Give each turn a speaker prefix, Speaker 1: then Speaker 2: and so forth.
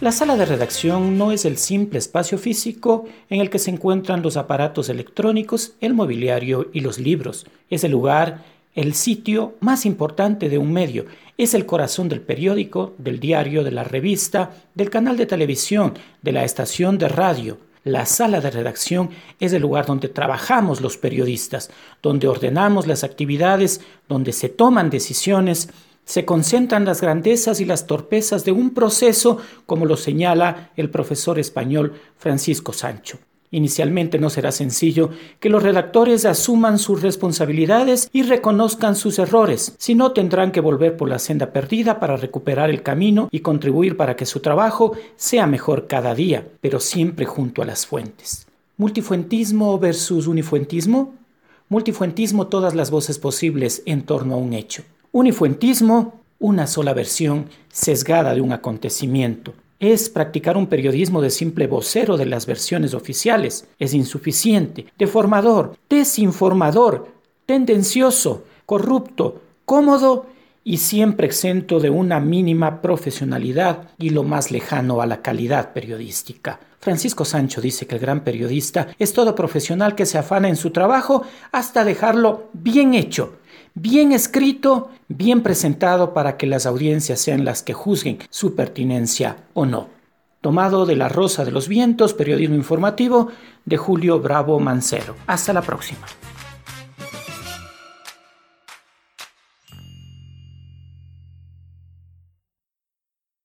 Speaker 1: La sala de redacción no es el simple espacio físico en el que se encuentran los aparatos electrónicos, el mobiliario y los libros. Es el lugar, el sitio más importante de un medio. Es el corazón del periódico, del diario, de la revista, del canal de televisión, de la estación de radio. La sala de redacción es el lugar donde trabajamos los periodistas, donde ordenamos las actividades, donde se toman decisiones, se concentran las grandezas y las torpezas de un proceso, como lo señala el profesor español Francisco Sancho. Inicialmente no será sencillo que los redactores asuman sus responsabilidades y reconozcan sus errores, sino tendrán que volver por la senda perdida para recuperar el camino y contribuir para que su trabajo sea mejor cada día, pero siempre junto a las fuentes. ¿Multifuentismo versus unifuentismo? Multifuentismo todas las voces posibles en torno a un hecho. Unifuentismo, una sola versión sesgada de un acontecimiento. Es practicar un periodismo de simple vocero de las versiones oficiales. Es insuficiente, deformador, desinformador, tendencioso, corrupto, cómodo y siempre exento de una mínima profesionalidad y lo más lejano a la calidad periodística. Francisco Sancho dice que el gran periodista es todo profesional que se afana en su trabajo hasta dejarlo bien hecho, bien escrito, bien presentado para que las audiencias sean las que juzguen su pertinencia o no. Tomado de La Rosa de los Vientos, periodismo informativo de Julio Bravo Mancero. Hasta la próxima.